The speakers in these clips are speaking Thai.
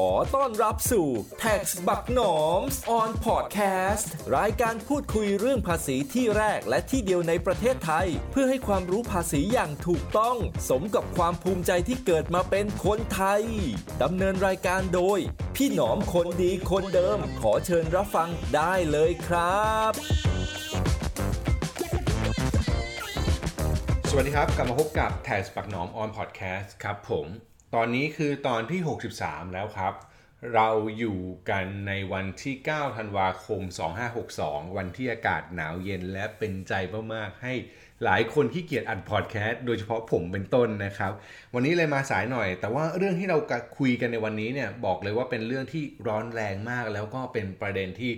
ขอต้อนรับสู่ Tax บักหนอม on podcast รายการพูดคุยเรื่องภาษีที่แรกและที่เดียวในประเทศไทย เพื่อให้ความรู้ภาษีอย่างถูกต้อง สมกับความภูมิใจที่เกิดมาเป็นคนไทยดำเนินรายการโดย พี่หนอมคนดีคนเดิม ขอเชิญรับฟังได้เลยครับสวัสดีครับ กลับมาพบกับแทสปักหนอมออนพอดแคสต์ครับผม ตอนนี้คือตอนที่ 63 แล้วครับ เราอยู่กันในวันที่ 9 ธันวาคม 2562 วันที่อากาศหนาวเย็นและเป็นใจมากๆ ให้หลายคนที่เกียจอัดพอดแคสต์โดยเฉพาะผมเป็นต้นนะครับ วันนี้เลยมาสายหน่อย แต่ว่าเรื่องที่เราคุยกันในวันนี้เนี่ยบอกเลยว่าเป็นเรื่องที่ร้อนแรงมาก แล้วก็เป็นประเด็นที่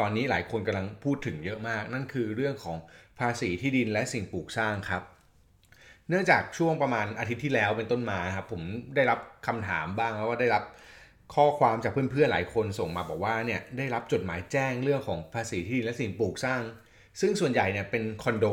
ตอนนี้หลายคนกำลังพูดถึงเยอะมาก นั่นคือเรื่องของภาษีที่ดินและสิ่งปลูกสร้างครับ เนื่องจากช่วงประมาณอาทิตย์ที่แล้วเป็นต้นมาครับผมได้รับคำถามบ้างแล้วว่าได้รับข้อความจากเพื่อนๆหลายคนส่งมาบอกว่าเนี่ยได้รับจดหมายแจ้งเรื่องของภาษีที่ดินและสิ่งปลูกสร้าง ซึ่งส่วนใหญ่เนี่ยเป็นคอนโด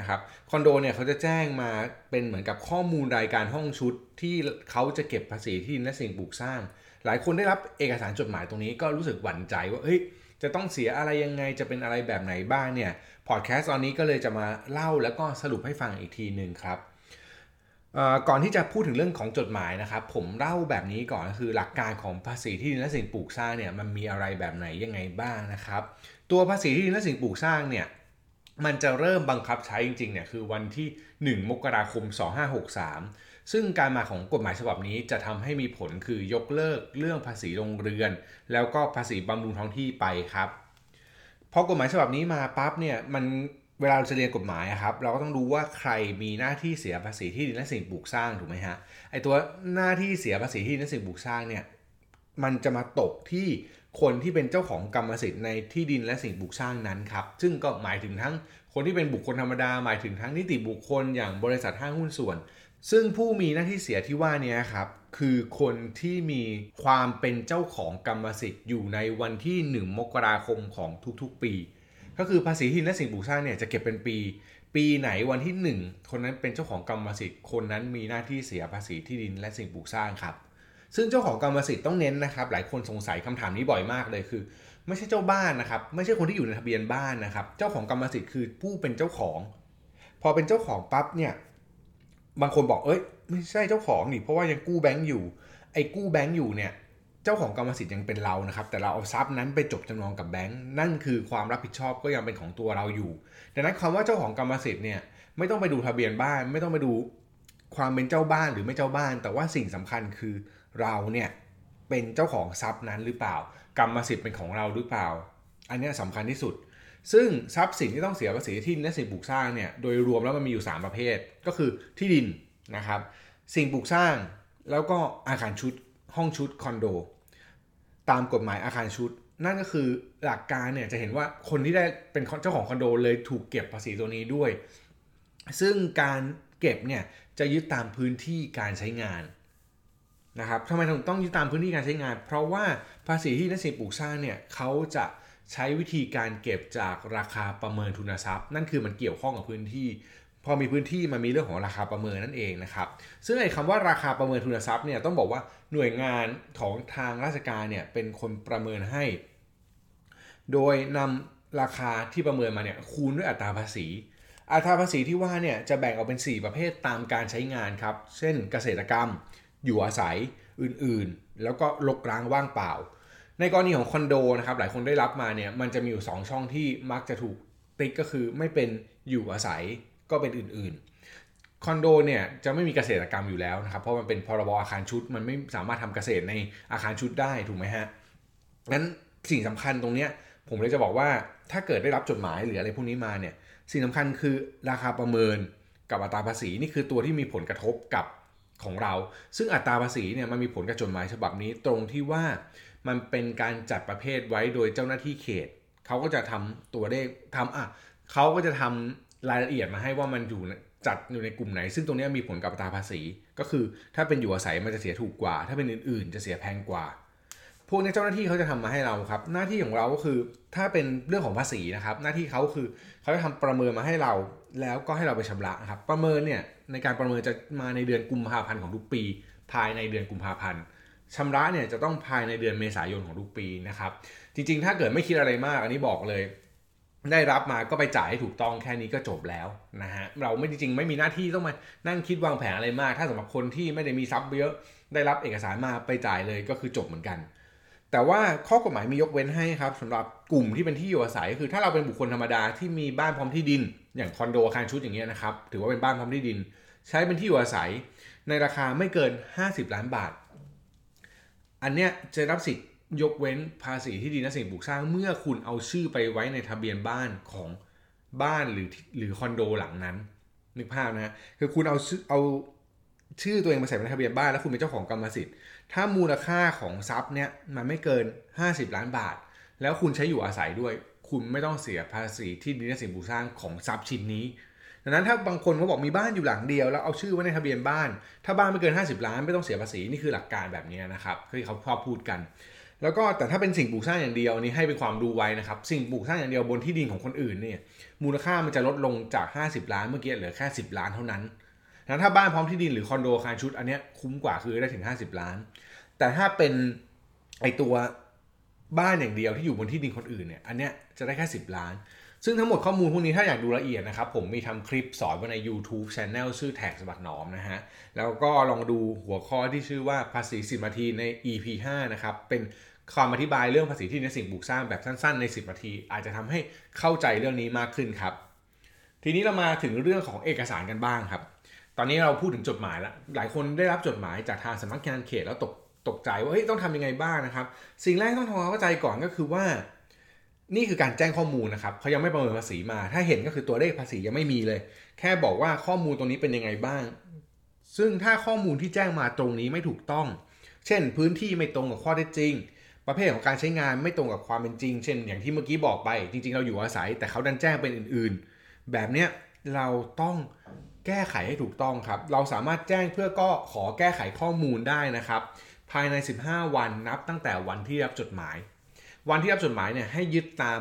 นะครับคอนโดเนี่ยเขาจะแจ้งมาเป็นเหมือนกับข้อมูลรายการห้องชุดที่เขาจะเก็บภาษีที่ดินและสิ่งปลูกสร้าง หลายคนได้รับเอกสารจดหมายตรงนี้ก็รู้สึกหวั่นใจว่าเฮ้ยจะต้องเสียอะไรยังไงจะเป็นอะไรแบบไหนบ้างเนี่ยพอดแคสต์ตอนนี้ก็เลยจะมาเล่าแล้วก็สรุปให้ฟังอีกทีหนึ่งครับ ก่อนที่จะพูดถึงเรื่องของจดหมายนะครับผมเล่าแบบนี้ก่อนคือหลักการของภาษีที่ดินและสิ่งปลูกสร้างเนี่ยมันมีอะไรแบบไหนยังไงบ้างนะครับ ตัวภาษีที่ดินและสิ่งปลูกสร้างเนี่ยมันจะเริ่มบังคับใช้จริงๆเนี่ยคือวันที่ 1 มกราคม 2563 ซึ่งการมาของกฎหมายฉบับนี้จะทำให้มีผลคือยกเลิกเรื่องภาษีโรงเรือน แล้วก็ภาษีบำรุงท้องที่ไปครับพอกฎหมายฉบับนี้มาปั๊บเนี่ยมัน เวลาเราจะเรียนกฎหมายครับเราก็ต้องรู้ว่าใครมีหน้าที่เสียภาษีที่ดินและสิ่งปลูกสร้างถูกไหมฮะไอตัวหน้าที่เสียภาษีที่ดินและสิ่งปลูกสร้างเนี่ยมันจะมาตกที่คนที่เป็นเจ้าของกรรมสิทธิ์ในที่ดินและสิ่งปลูกสร้างนั้นครับซึ่งก็หมายถึงทั้งคนที่เป็นบุคคลธรรมดาหมายถึงทั้งนิติบุคคลอย่างบริษัทห้างหุ้นส่วน ซึ่งผู้มีหน้าที่เสียที่ว่านี้ครับคือคนที่มีความเป็นเจ้าของกรรมสิทธิ์อยู่ในวันที่ 1 มกราคมของทุกๆ ปี ก็คือภาษีที่ดินและสิ่งปลูกสร้างเนี่ยจะเก็บเป็นปี ปีไหนวันที่ 1 คนนั้นเป็นเจ้าของกรรมสิทธิ์คนนั้นมีหน้าที่เสียภาษีที่ดินและสิ่งปลูกสร้างครับ ซึ่งเจ้าของกรรมสิทธิ์ต้องเน้นนะครับ หลายคนสงสัยคำถามนี้บ่อยมากเลยคือ ไม่ใช่เจ้าบ้านนะครับไม่ใช่คนที่อยู่ในทะเบียนบ้านนะครับ เจ้าของกรรมสิทธิ์คือผู้เป็นเจ้าของ พอเป็นเจ้าของปั๊บเนี่ยบางคนบอกเอ้ย ไม่ใช่เจ้าของนี่เพราะว่ายังกู้แบงก์อยู่ไอ้กู้แบงก์อยู่เนี่ย เจ้าของกรรมสิทธิ์ยังเป็นเรานะครับ แต่เราเอาทรัพย์นั้นไปจบจำนองกับแบงก์นั่นคือความรับผิดชอบก็ยังเป็นของตัวเราอยู่ดังนั้นคำว่าเจ้าของกรรมสิทธิ์เนี่ยไม่ต้องไปดูทะเบียนบ้าน ไม่ต้องไปดูความเป็นเจ้าบ้านหรือไม่เจ้าบ้าน แต่ว่าสิ่งสำคัญคือเราเนี่ยเป็นเจ้าของทรัพย์นั้นหรือเปล่า กรรมสิทธิ์เป็นของเราหรือเปล่า อันนี้สำคัญที่สุด ซึ่งทรัพย์สินที่ต้องเสียภาษีที่ดินและสิ่งปลูกสร้างเนี่ยโดยรวมแล้วมันมีอยู่ 3 ประเภทก็คือที่ดินนะครับ สิ่งปลูกสร้างแล้วก็อาคารชุด ห้องชุดคอนโด ตามกฎหมายอาคารชุด นั่นก็คือหลักการเนี่ยจะเห็นว่าคนที่ได้เป็นเจ้าของคอนโดเลยถูกเก็บภาษีตัวนี้ด้วย ซึ่งการเก็บเนี่ยจะยึดตามพื้นที่การใช้งานนะครับทำไมถึงต้องยึดตามพื้นที่การใช้งาน เพราะว่าภาษีที่นักสิ่งปลูกสร้างเนี่ยเขาจะใช้วิธีการเก็บจากราคาประเมินทุนทรัพย์ นั่นคือมันเกี่ยวข้องกับพื้นที่ พอมีพื้นที่มันมีเรื่องของราคาประเมินนั่นเองนะครับ ซึ่งไอ้คำว่าราคาประเมินทุนทรัพย์เนี่ยต้องบอกว่าหน่วยงานของทางราชการเนี่ยเป็นคนประเมินให้ โดยนำราคาที่ประเมินมาเนี่ยคูณด้วยอัตราภาษี อัตราภาษีที่ว่าเนี่ยจะแบ่งออกเป็น 4 ประเภทตามการใช้งานครับ เช่นเกษตรกรรม อยู่อาศัยอื่นๆ แล้วก็ลกร้างว่างเปล่า ในกรณีของคอนโดนะครับหลายคนได้รับมาเนี่ยมันจะมีอยู่ 2 ช่องที่มักจะถูกติ๊กก็คือไม่เป็นอยู่อาศัย ก็เป็นอื่นๆ คอนโดเนี่ยจะไม่มีเกษตรกรรมอยู่แล้วนะครับ เพราะมันเป็นพรบอาคารชุด มันไม่สามารถทำเกษตรในอาคารชุดได้ถูกไหมฮะงั้นสิ่งสำคัญตรงเนี้ยผมเลยจะบอกว่าถ้าเกิดได้รับจดหมายหรืออะไรพวกนี้มาเนี่ยสิ่งสำคัญคือราคาประเมินกับอัตราภาษีนี่คือตัวที่มีผลกระทบกับของเรา ซึ่งอัตราภาษีเนี่ยมันมีผลกับจดหมายฉบับนี้ตรงที่ว่ามันเป็นการจัดประเภทไว้โดยเจ้าหน้าที่เขต เขาก็จะทำตัวเลขทำอะเขาก็จะทำ รายละเอียดมาให้ว่ามันอยู่จัดอยู่ในกลุ่มไหน ซึ่งตรงนี้มีผลกับอัตราภาษี ก็คือถ้าเป็นอยู่อาศัยมันจะเสียถูกกว่า ถ้าเป็นอื่นๆ จะเสียแพงกว่า พวกนี้เจ้าหน้าที่เขาจะทำมาให้เราครับ หน้าที่ของเราก็คือถ้าเป็นเรื่องของภาษีนะครับ หน้าที่เขาคือเขาจะทำประเมินมาให้เรา แล้วก็ให้เราไปชำระนะครับ ประเมินเนี่ยในการประเมินจะมาในเดือนกุมภาพันธ์ของทุกปี ภายในเดือนกุมภาพันธ์ชำระเนี่ยจะต้องภายในเดือนเมษายนของทุกปีนะครับ จริงๆ ถ้าเกิดไม่คิดอะไรมาก อันนี้บอกเลย ได้รับมาก็ไปจ่ายให้ถูกต้องแค่นี้ก็จบแล้วนะฮะเราไม่จริงๆไม่มีหน้าที่ต้องมานั่งคิดวางแผนอะไรมาก ถ้าสำหรับคนที่ไม่ได้มีทรัพย์เยอะได้รับเอกสารมาไปจ่ายเลยก็คือจบเหมือนกัน แต่ว่าข้อกฎหมายมียกเว้นให้ครับสำหรับกลุ่มที่เป็นที่อยู่อาศัย คือถ้าเราเป็นบุคคลธรรมดาที่มีบ้านพร้อมที่ดิน อย่างคอนโดอาคารชุดอย่างเงี้ยนะครับถือว่าเป็นบ้านพร้อมที่ดิน ใช้เป็นที่อยู่อาศัย ในราคาไม่เกิน 50 ล้านบาท อันเนี้ยจะรับสิทธิ์ ยกเว้นภาษีที่ดินและสิ่งปลูกสร้างเมื่อคุณเอาชื่อไปไว้ในทะเบียนบ้านของบ้านหรือหรือคอนโดหลังนั้นนึกภาพนะคือคุณเอาชื่อเอาชื่อตัวเองมาใส่ในทะเบียนบ้านแล้วคุณเป็นเจ้าของกรรมสิทธิ์ ถ้ามูลค่าของทรัพย์เนี่ยมันไม่เกิน 50 ล้านบาท แล้วคุณใช้อยู่อาศัยด้วย คุณไม่ต้องเสียภาษีที่ดินและสิ่งปลูกสร้างของทรัพย์ชิ้นนี้ดังนั้นถ้าบางคนเขาบอกมีบ้านอยู่หลังเดียวแล้วเอาชื่อไว้ในทะเบียนบ้าน ถ้าบ้านไม่เกิน 50 ล้านไม่ต้องเสียภาษีนี่คือหลักการแบบนี้นะครับที่เขาชอบพูดกัน แล้วก็แต่ถ้าเป็นสิ่งปลูกสร้างอย่างเดียวนี่ให้เป็นความดูไว้นะครับ สิ่งปลูกสร้างอย่างเดียวบนที่ดินของคนอื่นเนี่ยมูลค่ามันจะลดลงจาก 50 ล้านเมื่อกี้เหลือแค่ 10 ล้านเท่านั้นนะถ้าบ้านพร้อมที่ดินหรือคอนโดอาคารชุดอันเนี้ยคุ้มกว่าคือได้ถึง 50 ล้าน แต่ถ้าเป็นไอตัวบ้านอย่างเดียวที่อยู่บนที่ดินคนอื่นเนี่ยอันเนี้ยจะได้แค่ 10 ล้าน ซึ่งทั้งหมดข้อมูลพวกนี้ถ้าอยากดูละเอียดนะครับ ผมมีทำคลิปสอนไว้ใน YouTube Channel ชื่อแท็กสบักหนอมนะฮะ แล้วก็ลองดูหัวข้อที่ชื่อว่าภาษี10นาทีใน EP 5 นะครับ เป็น คำอธิบายเรื่องภาษีที่ในสิ่งปลูกสร้างแบบสั้นๆ ใน 10 นาที อาจจะทำให้เข้าใจเรื่องนี้มากขึ้นครับ ทีนี้เรามาถึงเรื่องของเอกสารกันบ้างครับ ตอนนี้เราพูดถึงจดหมายแล้ว หลายคนได้รับจดหมายจากทางสำนักงานเขตแล้วตกตกใจว่าเฮ้ยต้องทำยังไงบ้างนะครับ สิ่งแรกต้องทำความเข้าใจก่อนก็คือว่า นี่คือการแจ้งข้อมูลนะครับเขายังไม่ประเมินภาษีมา ถ้าเห็นก็คือตัวเลขภาษียังไม่มีเลย แค่บอกว่าข้อมูลตรงนี้เป็นยังไงบ้าง ซึ่งถ้าข้อมูลที่แจ้งมาตรงนี้ไม่ถูกต้อง เช่น พื้นที่ไม่ตรงกับข้อเท็จจริง ประเภทของการใช้งานไม่ตรงกับความเป็นจริง เช่น อย่างที่เมื่อกี้บอกไป จริง ๆ เราอยู่อาศัย แต่เขาดันแจ้งเป็นอื่น ๆ แบบเนี้ยเราต้องแก้ไขให้ถูกต้องครับ เราสามารถแจ้งเพื่อก็ขอแก้ไขข้อมูลได้นะครับ ภายใน 15 วันนับตั้งแต่วันที่รับจดหมาย วันที่รับจดหมายเนี่ยให้ยึดตาม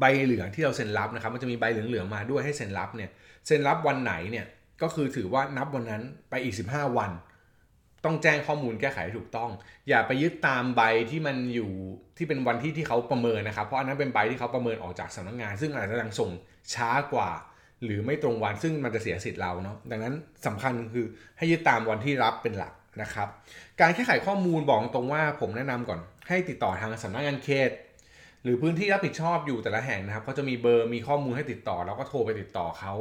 ใบเหลืองที่เราเซ็นรับนะครับ มันจะมีใบเหลืองๆมาด้วยให้เซ็นรับเนี่ย เซ็นรับวันไหนเนี่ยก็คือถือว่านับวันนั้นไปอีก 15 วัน ต้องแจ้งข้อมูลแก้ไขให้ถูกต้อง อย่าไปยึดตามใบที่มันอยู่ที่เป็นวันที่ที่เขาประเมินนะครับ เพราะอันนั้นเป็นใบที่เขาประเมินออกจากสำนักงาน ซึ่งอาจจะยังส่งช้ากว่า หรือไม่ตรงวันซึ่งมันจะเสียสิทธิ์เราเนาะดังนั้นสำคัญคือให้ยึดตามวันที่รับเป็นหลักนะครับ การแก้ไขข้อมูลบอกตรงว่าผมแนะนำก่อน ให้ติดต่อทางสำนักงานเขตหรือพื้นที่รับผิดชอบอยู่แต่ละแห่งนะครับเขาจะมีเบอร์มีข้อมูลให้ติดต่อ แล้วก็โทรไปติดต่อเขา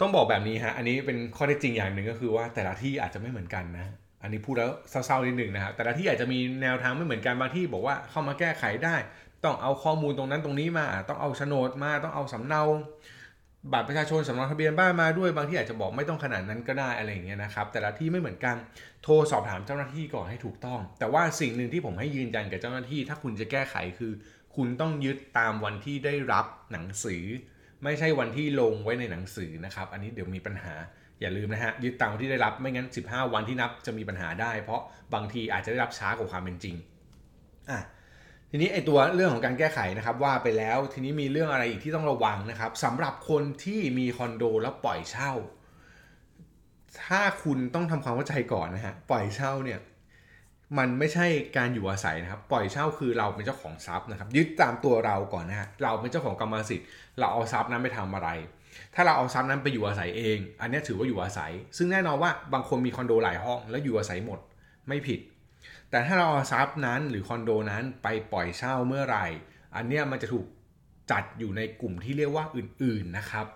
ต้องบอกแบบนี้ฮะ อันนี้เป็นข้อเท็จจริงอย่างหนึ่งก็คือว่าแต่ละที่อาจจะไม่เหมือนกันนะ อันนี้พูดแล้วเศร้าๆนิดหนึ่งนะครับ แต่ละที่อาจจะมีแนวทางไม่เหมือนกันบางที่บอกว่าเข้ามาแก้ไขได้ ต้องเอาข้อมูลตรงนั้นตรงนี้มา ต้องเอาโฉนดมา ต้องเอาสำเนา บัตรประชาชนสำเนาทะเบียนบ้านมาด้วย บางที่อาจจะบอกไม่ต้องขนาดนั้นก็ได้อะไรอย่างเงี้ยนะครับ แต่ละที่ไม่เหมือนกัน โทรสอบถามเจ้าหน้าที่ก่อนให้ถูกต้อง แต่ว่าสิ่งหนึ่งที่ผมให้ยืนยันกับเจ้าหน้าที่ ถ้าคุณจะแก้ไขคือ คุณต้องยึดตามวันที่ได้รับหนังสือ ไม่ใช่วันที่ลงไว้ในหนังสือนะครับ อันนี้เดี๋ยวมีปัญหาอย่าลืมนะฮะยึดตามวันที่ได้รับไม่งั้น 15 วันที่นับจะมีปัญหาได้ เพราะบางทีอาจจะได้รับช้ากว่าความเป็นจริงอะทีนี้ไอตัวเรื่องของการแก้ไขนะครับว่าไปแล้วทีนี้มีเรื่องอะไรอีกที่ต้องระวังนะครับสำหรับคนที่มีคอนโดแล้วปล่อยเช่า ถ้าคุณต้องทำความเข้าใจก่อนนะฮะปล่อยเช่าเนี่ย มันไม่ใช่การอยู่อาศัยนะครับ ปล่อยเช่าคือเราเป็นเจ้าของทรัพย์นะครับ ยึดตามตัวเราก่อนนะฮะเราเป็นเจ้าของกรรมสิทธิ์เราเอาทรัพย์นั้นไปทำอะไร ถ้าเราเอาทรัพย์นั้นไปอยู่อาศัยเอง อันนี้ถือว่าอยู่อาศัย ซึ่งแน่นอนว่าบางคนมีคอนโดหลายห้องแล้วอยู่อาศัยหมดไม่ผิด แต่ถ้าเราเอาทรัพย์นั้นหรือคอนโดนั้นไปปล่อยเช่าเมื่อไหร่ อันนี้มันจะถูกจัดอยู่ในกลุ่มที่เรียกว่าอื่น ๆนะครับ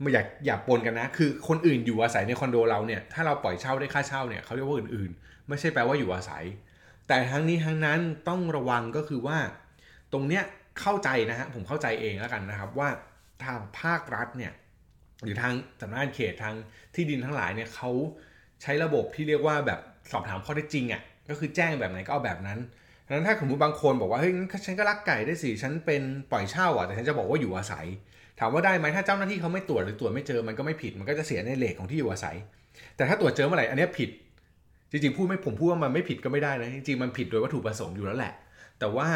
ไม่อยากอย่าปนกันนะ คือคนอื่นอยู่อาศัยในคอนโดเราเนี่ย ถ้าเราปล่อยเช่าได้ค่าเช่าเนี่ยเขาเรียกว่าอื่นๆ ไม่ใช่แปลว่าอยู่อาศัย แต่ทั้งนี้ทั้งนั้นต้องระวังก็คือว่า ตรงเนี้ยเข้าใจนะฮะ ผมเข้าใจเองแล้วกันนะครับว่าทางภาครัฐเนี่ยหรือทางสำนักงานเขตทางที่ดินทั้งหลายเนี่ยเขาใช้ระบบที่เรียกว่าแบบสอบถามข้อเท็จจริงอะ่ะ ก็คือแจ้งแบบไหนก็เอาแบบนั้น นั้นถ้าสมมติบางคนบอกว่าเฮ้ยฉันก็รักไก่ได้สิฉันเป็นปล่อยเช่าอะแต่ฉันจะบอกว่าอยู่อาศัย ถามว่าได้ไหมถ้าเจ้าหน้าที่เขาไม่ตรวจหรือตรวจไม่เจอมันก็ไม่ผิดมันก็จะเสียในเลทของที่อยู่อาศัย แต่ถ้าตรวจเจอเมื่อไหร่อันนี้ผิด จริงๆพูดไม่ผมพูดว่ามันไม่ผิดก็ไม่ได้นะจริงๆมันผิดโดยวัตถุประสงค์อยู่แล้วแหละ แต่ว่า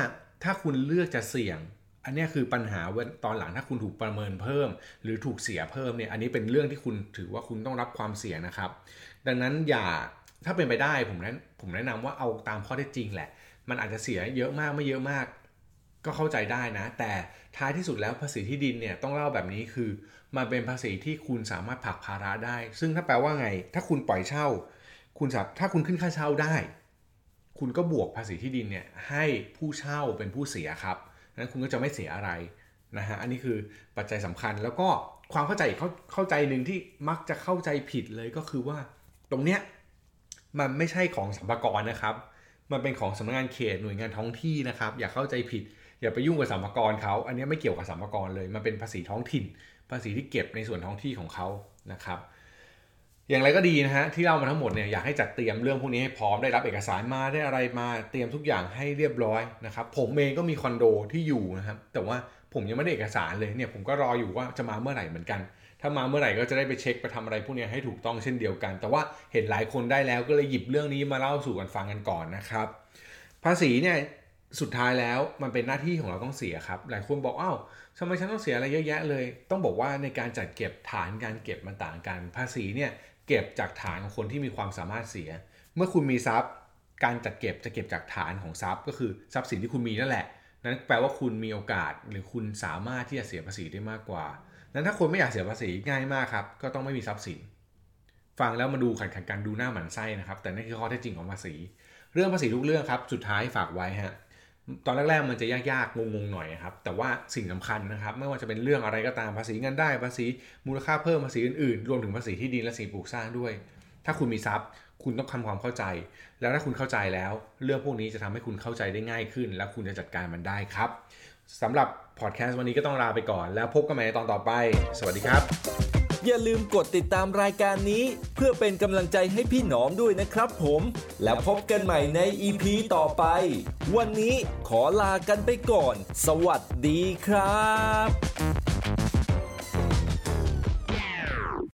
ถ้าคุณเลือกจะเสี่ยง อันนี้คือปัญหาว่าตอนหลังถ้าคุณถูกประเมินเพิ่ม หรือถูกเสียเพิ่มเนี่ยอันนี้เป็นเรื่องที่คุณถือว่าคุณต้องรับความเสี่ยงนะครับ ดังนั้นอย่าถ้าเป็นไปได้ผมแนะผมแนะนำว่าเอาตามข้อเท็จจริงแหละ มันอาจจะเสียเยอะมากไม่เยอะมาก ก็เข้าใจได้นะ แต่ท้ายที่สุดแล้วภาษีที่ดินเนี่ยต้องเล่าแบบนี้คือ มันเป็นภาษีที่คุณสามารถผลักภาระได้ ซึ่งถ้าแปลว่าไง ถ้าคุณปล่อยเช่า คุณสาถ้าคุณขึ้นค่าเช่าได้ คุณก็บวกภาษีที่ดินเนี่ยให้ผู้เช่าเป็นผู้เสียครับนั้นคุณก็จะไม่เสียอะไรนะฮะอันนี้คือปัจจัยสำคัญแล้วก็ความเข้าใจเข้าเข้าใจหนึ่งที่มักจะเข้าใจผิดเลยก็คือว่า ตรงเนี้ยมันไม่ใช่ของสัมภากรนะครับ มันเป็นของสำนักงานเขตหน่วยงานท้องที่นะครับ อย่าเข้าใจผิด อย่าไปยุ่งกับสัมภากรเขาอันนี้ไม่เกี่ยวกับสัมภากรเลย มันเป็นภาษีท้องถิ่น ภาษีที่เก็บในส่วนท้องที่ของเขานะครับ อย่างไรก็ดีนะฮะที่เล่ามาทั้งหมดเนี่ยอยากให้จัดเตรียมเรื่องพวกนี้ให้พร้อมได้รับเอกสารมาได้อะไรมาเตรียมทุกอย่างให้เรียบร้อยนะครับผมเองก็มีคอนโดที่อยู่นะครับแต่ว่าผมยังไม่ได้เอกสารเลยเนี่ยผมก็รออยู่ว่าจะมาเมื่อไหร่เหมือนกัน ถ้ามาเมื่อไหร่ก็จะได้ไปเช็คไปทำอะไรพวกนี้ให้ถูกต้องเช่นเดียวกัน แต่ว่าเห็นหลายคนได้แล้วก็เลยหยิบเรื่องนี้มาเล่าสู่กันฟังกันก่อนนะครับ ภาษีเนี่ยสุดท้ายแล้วมันเป็นหน้าที่ของเราต้องเสียครับ หลายคนบอกอ้าวทำไมฉันต้องเสียอะไรเยอะแยะเลย ต้องบอกว่าในการจัดเก็บฐานการเก็บมันต่างกัน ภาษีเนี่ยเก็บจากฐานของคนที่มีความสามารถเสีย เมื่อคุณมีทรัพย์ การจัดเก็บจะเก็บจากฐานของทรัพย์ ก็คือทรัพย์สินที่คุณมีนั่นแหละ นั้นแปลว่าคุณมีโอกาสหรือคุณสามารถที่จะเสียภาษีได้มากกว่า นั้นถ้าคนไม่อยากเสียภาษีง่ายมากครับ ก็ต้องไม่มีทรัพย์สิน ฟังแล้วมาดูขัดขันกันดูหน้าหมันไส้นะครับ แต่นั่นคือข้อเท็จจริงของภาษี เรื่องภาษีทุกเรื่องครับ สุดท้ายฝากไว้ฮะ ตอนแรกๆมันจะยากๆ งงๆ หน่อยครับ แต่ว่าสิ่งสำคัญนะครับ ไม่ว่าจะเป็นเรื่องอะไรก็ตามภาษีเงินได้ ภาษีมูลค่าเพิ่มภาษีอื่นๆ รวมถึงภาษีที่ดินและสิ่งปลูกสร้างด้วย ถ้าคุณมีทรัพย์ คุณต้องทำความเข้าใจ แล้วถ้าคุณเข้าใจแล้ว เรื่องพวกนี้จะทำให้คุณเข้าใจได้ง่ายขึ้น และคุณจะจัดการมันได้ครับ สำหรับพอดแคสต์วันนี้ก็ต้องลาไปก่อน แล้วพบกันใหม่ในตอนต่อไป สวัสดีครับ อย่าลืมกดติดตามรายการนี้ เพื่อเป็นกำลังใจให้พี่หนอมด้วยนะครับผม แล้วพบกันใหม่ใน EP ต่อไป วันนี้ขอลากันไปก่อน สวัสดีครับ